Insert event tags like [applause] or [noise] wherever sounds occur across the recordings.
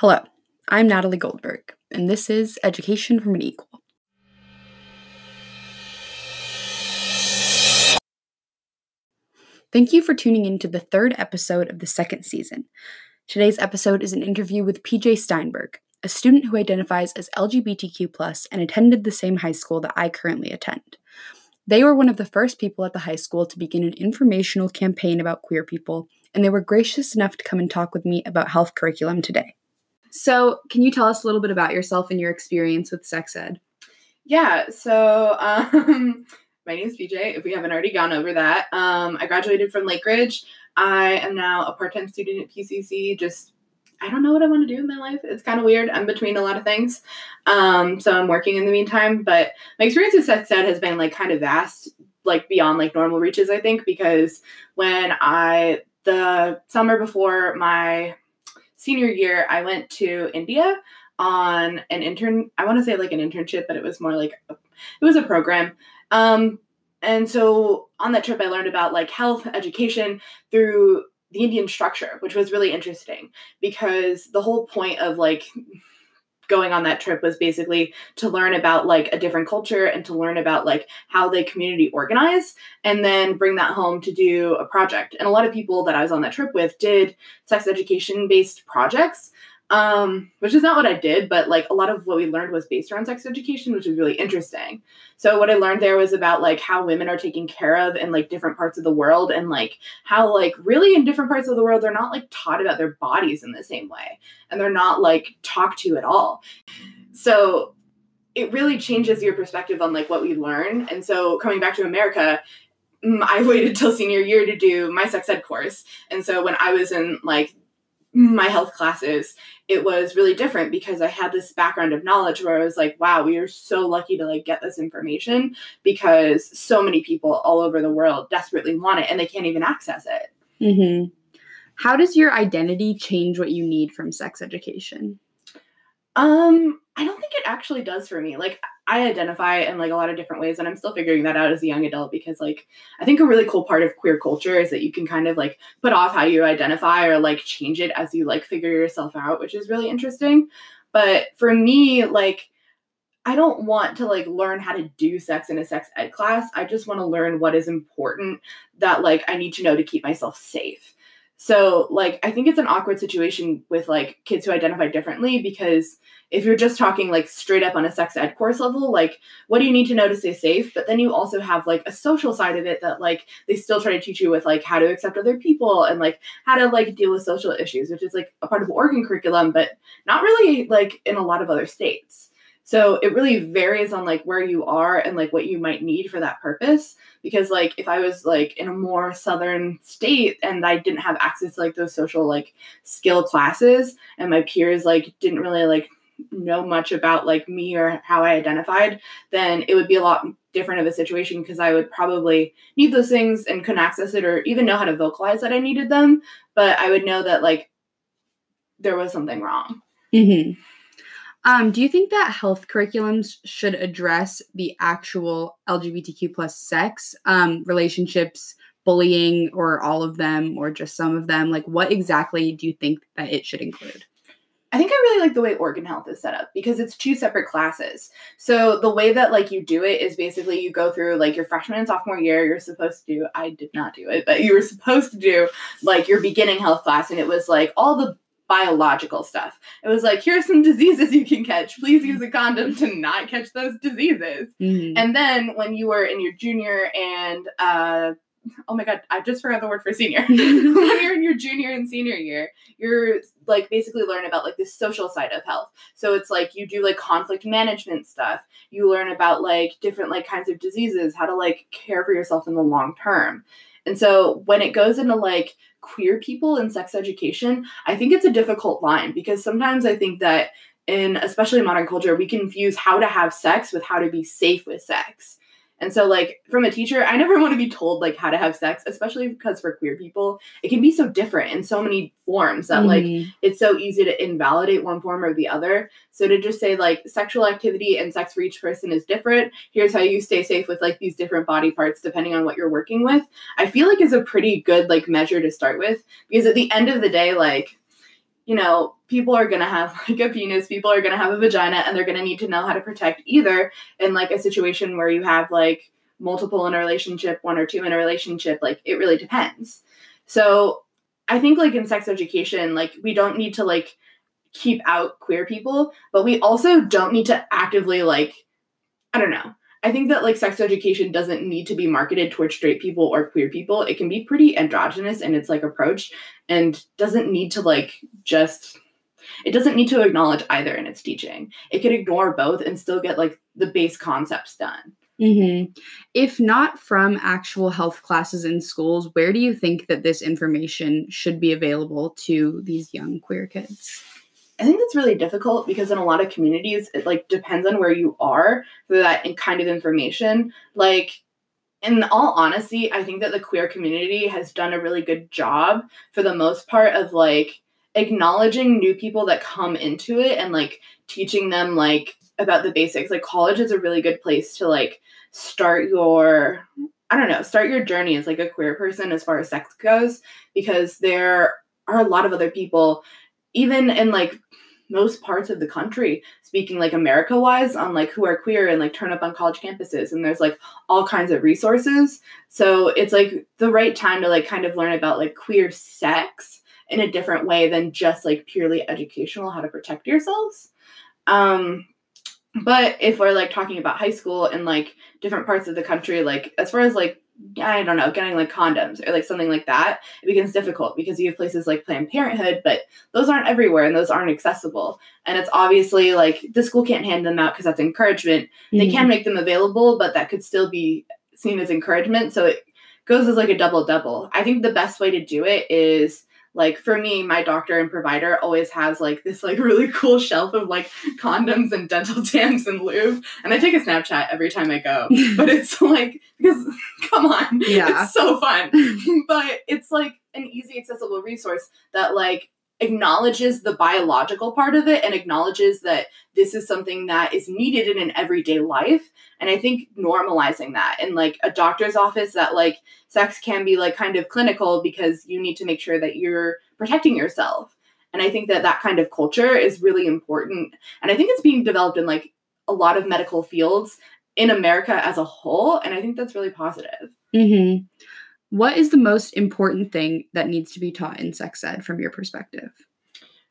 Hello, I'm Natalie Goldberg, and this is Education from an Equal. Thank you for tuning in to the third episode of the second season. Today's episode is an interview with PJ Steinberg, a student who identifies as LGBTQ and attended the same high school that I currently attend. They were one of the first people at the high school to begin an informational campaign about queer people, and they were gracious enough to come and talk with me about health curriculum today. So, can you tell us a little bit about yourself and your experience with sex ed? Yeah, so [laughs] um, my name is PJ, if we haven't already gone over that. Um, I graduated from Lakeridge. I am now a part time student at PCC, just I don't know what I want to do in my life. It's kind of weird. I'm between a lot of things. Um, so I'm working in the meantime. But my experience with sex ed has been like kind of vast, like beyond like normal reaches, I think, because when I, the summer before my senior year, I went to India on an intern, I want to say like an internship, but it was more like, a, it was a program. Um, and so on that trip, I learned about like health education through the Indian structure, which was really interesting because the whole point of like going on that trip was basically to learn about like a different culture and to learn about like how they community organize and then bring that home to do a project. And a lot of people that I was on that trip with did sex education based projects um, which is not what I did, but like a lot of what we learned was based around sex education, which was really interesting. So what I learned there was about like how women are taken care of in like different parts of the world and like how like really in different parts of the world they're not like taught about their bodies in the same way and they're not like talked to at all. So it really changes your perspective on like what we learn. And so coming back to America, mm, I [laughs] waited till senior year to do my sex ed course. And so when I was in like my health classes, it was really different because I had this background of knowledge where I was like, wow, we are so lucky to like get this information because so many people all over the world desperately want it and they can't even access it. Mm-hmm. How does your identity change what you need from sex education? Um, I don't think it actually does for me. Like I identify in like a lot of different ways and I'm still figuring that out as a young adult because like I think a really cool part of queer culture is that you can kind of like put off how you identify or like change it as you like figure yourself out, which is really interesting. But for me, like I don't want to like learn how to do sex in a sex ed class. I just want to learn what is important that like I need to know to keep myself safe. So, like, I think it's an awkward situation with like kids who identify differently because if you're just talking like straight up on a sex ed course level, like, what do you need to know to stay safe? But then you also have like a social side of it that like they still try to teach you with like how to accept other people and like how to like deal with social issues, which is like a part of Oregon curriculum, but not really like in a lot of other states. So it really varies on like where you are and like what you might need for that purpose. Because like if I was like in a more southern state and I didn't have access to like those social like skill classes and my peers like didn't really like know much about like me or how I identified, then it would be a lot different of a situation because I would probably need those things and couldn't access it or even know how to vocalize that I needed them. But I would know that like there was something wrong. Mm-hmm. Um, do you think that health curriculums should address the actual LGBTQ plus sex um, relationships, bullying, or all of them, or just some of them? Like, what exactly do you think that it should include? I think I really like the way Oregon Health is set up because it's two separate classes. So the way that like you do it is basically you go through like your freshman and sophomore year, you're supposed to do I did not do it, but you were supposed to do like your beginning health class and it was like all the biological stuff. It was like, here's some diseases you can catch. Please use a condom to not catch those diseases. Mm-hmm. And then when you were in your junior and uh, oh my god, I just forgot the word for senior. [laughs] when you're in your junior and senior year, you're like basically learn about like the social side of health. So it's like you do like conflict management stuff. You learn about like different like kinds of diseases, how to like care for yourself in the long term. And so when it goes into like queer people in sex education, I think it's a difficult line because sometimes I think that in especially modern culture, we confuse how to have sex with how to be safe with sex. And so, like, from a teacher, I never [laughs] want to be told, like, how to have sex, especially because for queer people, it can be so different in so many forms that, mm-hmm. like, it's so easy to invalidate one form or the other. So, to just say, like, sexual activity and sex for each person is different, here's how you stay safe with, like, these different body parts depending on what you're working with, I feel like is a pretty good, like, measure to start with. Because at the end of the day, like, you know, people are going to have [laughs] like a penis, people are going to have a vagina, and they're going to need to know how to protect either in like a situation where you have like multiple in a relationship, one or two in a relationship. Like it really depends. So I think like in sex education, like we don't need to like keep out queer people, but we also don't need to actively like, I don't know. I think that like sex education doesn't need to be marketed towards straight people or queer people. It can be pretty androgynous in its like approach and doesn't need to like just it doesn't need to acknowledge either in its teaching. It could ignore both and still get like the base concepts done. Mm-hmm. If not from actual health classes in schools, where do you think that this information should be available to these young queer kids? I think that's really difficult because in a lot of communities, it like depends on where you are for that kind of information. Like, in all honesty, I think that the queer community has done a really good job for the most part of like acknowledging new people that come into it and like teaching them like about the basics. Like college is a really good place to like start your I don't know, start your journey as like a queer person as far as sex goes because there are a lot of other people even in like most parts of the country speaking like america wise on like who are queer and like turn up on college campuses and there's like all kinds of resources so it's like the right time to like kind of learn about like queer sex in a different way than just like purely educational how to protect yourselves um but if we're like talking about high school and like different parts of the country like as far as like I don't know, getting like condoms or like something like that, it becomes difficult because you have places like Planned Parenthood, but those aren't everywhere and those aren't accessible. And it's obviously like the school can't hand them out because that's encouragement. Mm-hmm. They can make them available, but that could still be seen as encouragement. So it goes as like a double double. I think the best way to do it is like for me my doctor and provider always has like this like [laughs] really cool shelf of like condoms and dental [laughs] dams and lube and i take a snapchat every time i go [laughs] but it's like because come on yeah. it's so fun. But it's like an easy accessible resource that like acknowledges the biological part of it and acknowledges that this is something that is needed in an everyday life. And i think normalizing that in like a doctor's office that like sex can be like kind of clinical because you need to make sure that you're protecting yourself. And i think that that kind of culture is really important. And i think it's being developed in like a lot of medical fields in america as a whole. And i think that's really positive. Mm-hmm. What is the most important thing that needs to be taught in sex ed from your perspective?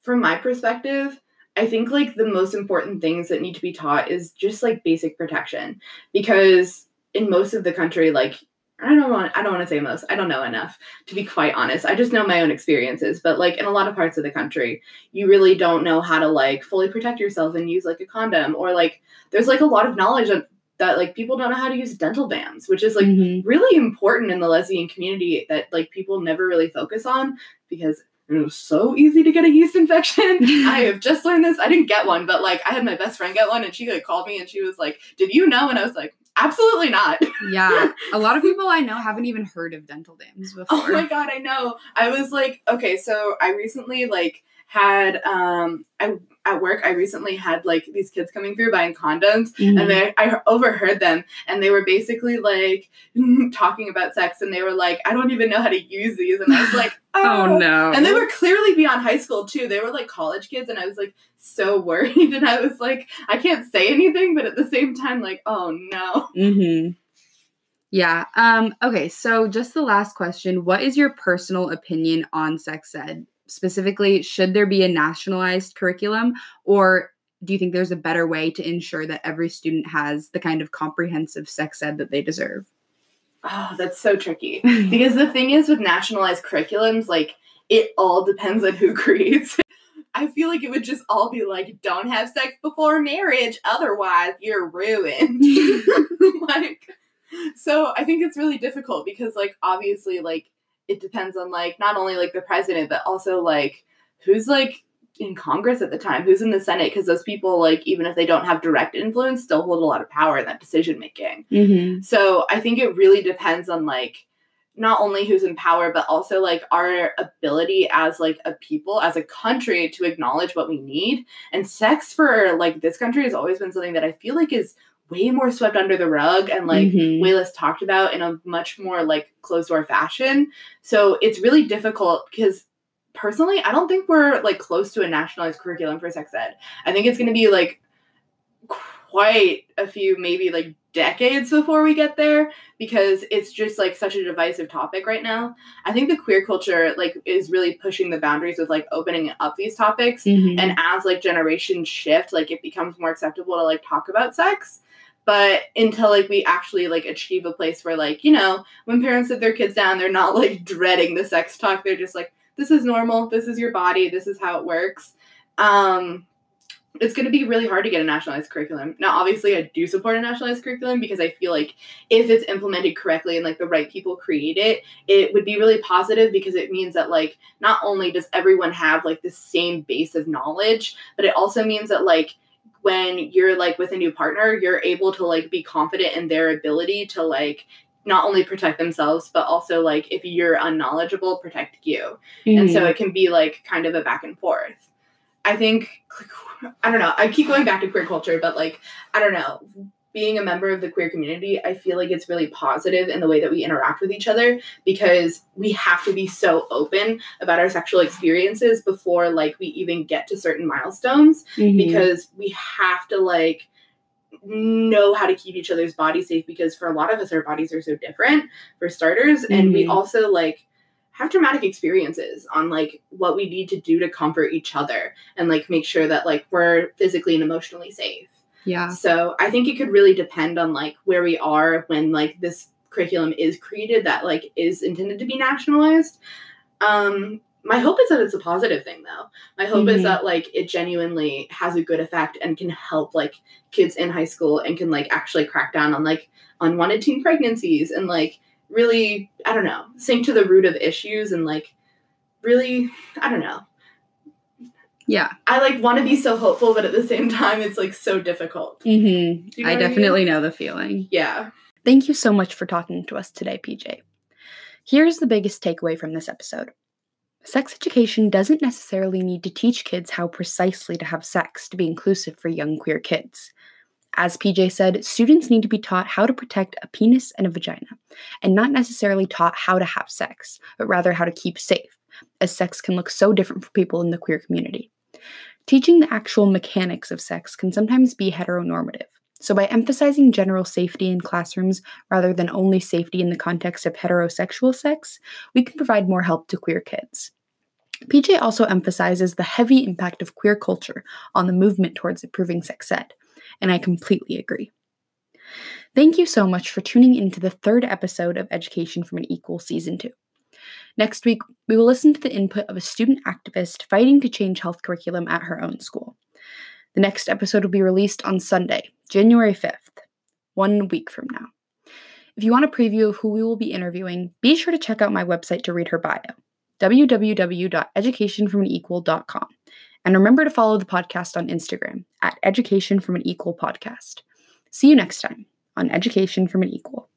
From my perspective, I think like the most important things that need to be taught is just like basic protection because in most of the country like I don't want I don't want to say most. I don't know enough to be quite honest. I just know my own experiences, but like in a lot of parts of the country, you really don't know how to like fully protect yourself and use like a condom or like there's like a lot of knowledge that like people don't know how to use dental dams, which is like mm-hmm. really important in the lesbian community that like people never really focus on because it was so easy to get a yeast infection. [laughs] I have just learned this. I didn't get one, but like I had my best friend get one and she like called me and she was like, Did you know? And I was like, Absolutely not. [laughs] yeah. A lot of people I know haven't even heard of dental dams [laughs] before. Oh my god, I know. I was like, okay, so I recently like had um I at work I recently had like these kids coming through buying condoms mm-hmm. and they I overheard them and they were basically like [laughs] talking about sex and they were like I don't even know how to use these and I was like [laughs] oh, oh no and they were clearly beyond high school too they were like college kids and I was like so [laughs] worried and I was like I can't say anything but at the same time like oh no mm-hmm. Yeah. Um, okay. So, just the last question What is your personal opinion on sex ed? Specifically should there be a nationalized curriculum or do you think there's a better way to ensure that every student has the kind of comprehensive sex ed that they deserve? Oh that's so tricky. [laughs] Because the thing is with nationalized curriculums like it all depends on who [laughs] creates it. I feel like it would just all be like, don't have sex before marriage, otherwise you're ruined. [laughs] like, so I think it's really difficult because, like, obviously, like, it depends on like not only like the president but also like who's like in Congress at the time, who's in the Senate, because those people, like, even if they don't have direct influence, still hold a lot of power in that decision making. Mm-hmm. So I think it really depends on, like, not only who's in power, but also, like, our ability as, like, a people, as a country to acknowledge what we need. And sex for, like, this country has always been something that I feel like is way more swept under the rug and like mm-hmm. way less talked about in a much more like closed door fashion. So it's really difficult because personally, I don't think we're like close to a nationalized curriculum for sex ed. I think it's going to be like quite a few, maybe like decades before we get there because it's just like such a divisive topic right now. I think the queer culture like is really pushing the boundaries with like opening up these topics Mhm. and as like generations shift like it becomes more acceptable to like talk about sex but until like we actually like achieve a place where like you know when parents sit their kids down they're not [laughs] like dreading the sex talk. They're just like this is normal. This is your body. This is how it works. Um it's going to be really hard to get a nationalized curriculum. Now obviously i do support a nationalized curriculum because i feel like if it's implemented correctly and like the right people create it it would be really positive because it means that like not only does everyone have like the same base of knowledge but it also means that like when you're like with a new partner you're able to like be confident in their ability to like not only protect themselves but also like if you're unknowledgeable protect you. And so Mhm. it can be like kind of a back and forth. I think [laughs] i don't know i keep going back to queer culture but like i don't know being a member of the queer community i feel like it's really positive in the way that we interact with each other because we have to be so open about our sexual experiences before like we even get to certain milestones Mhm. because we have to like know how to keep each other's bodies safe because for a lot of us our bodies are so different for starters and we Mhm. also like have traumatic experiences on like what we need to do to comfort each other and like make sure that like we're physically and emotionally safe yeah. so i think it could really depend on like where we are when like this curriculum is created that like is intended to be nationalized um my hope is that it's a positive thing though my hope Mhm. is that like it genuinely has a good effect and can help like kids in high school and can like actually crack down on like unwanted teen pregnancies and like really i don't know sink to the root of issues and like really i don't know Yeah. i like want to be so hopeful but at the same time it's like so difficult hmm you know I what I mean? definitely know the feeling. yeah Thank you so much for talking to us today, PJ. Here's the biggest takeaway from this episode sex education doesn't necessarily need to teach kids how precisely to have sex to be inclusive for young queer kids. As PJ said, students need to be taught how to protect a penis and a vagina, and not necessarily taught how to have sex, but rather how to keep safe, as sex can look so different for people in the queer community. Teaching the actual mechanics of sex can sometimes be heteronormative. So, by emphasizing general safety in classrooms rather than only safety in the context of heterosexual sex, we can provide more help to queer kids. PJ also emphasizes the heavy impact of queer culture on the movement towards improving sex ed, and I completely agree. Thank you so much for tuning into the third episode of Education from an Equal Season 2. Next week, we will listen to the input of a student activist fighting to change health curriculum at her own school. The next episode will be released on Sunday, January 5th, one week from now. If you want a preview of who we will be interviewing, be sure to check out my website to read her bio, www.educationfromanequal.com. And remember to follow the podcast on Instagram at Education from an Equal Podcast. See you next time on Education from an Equal.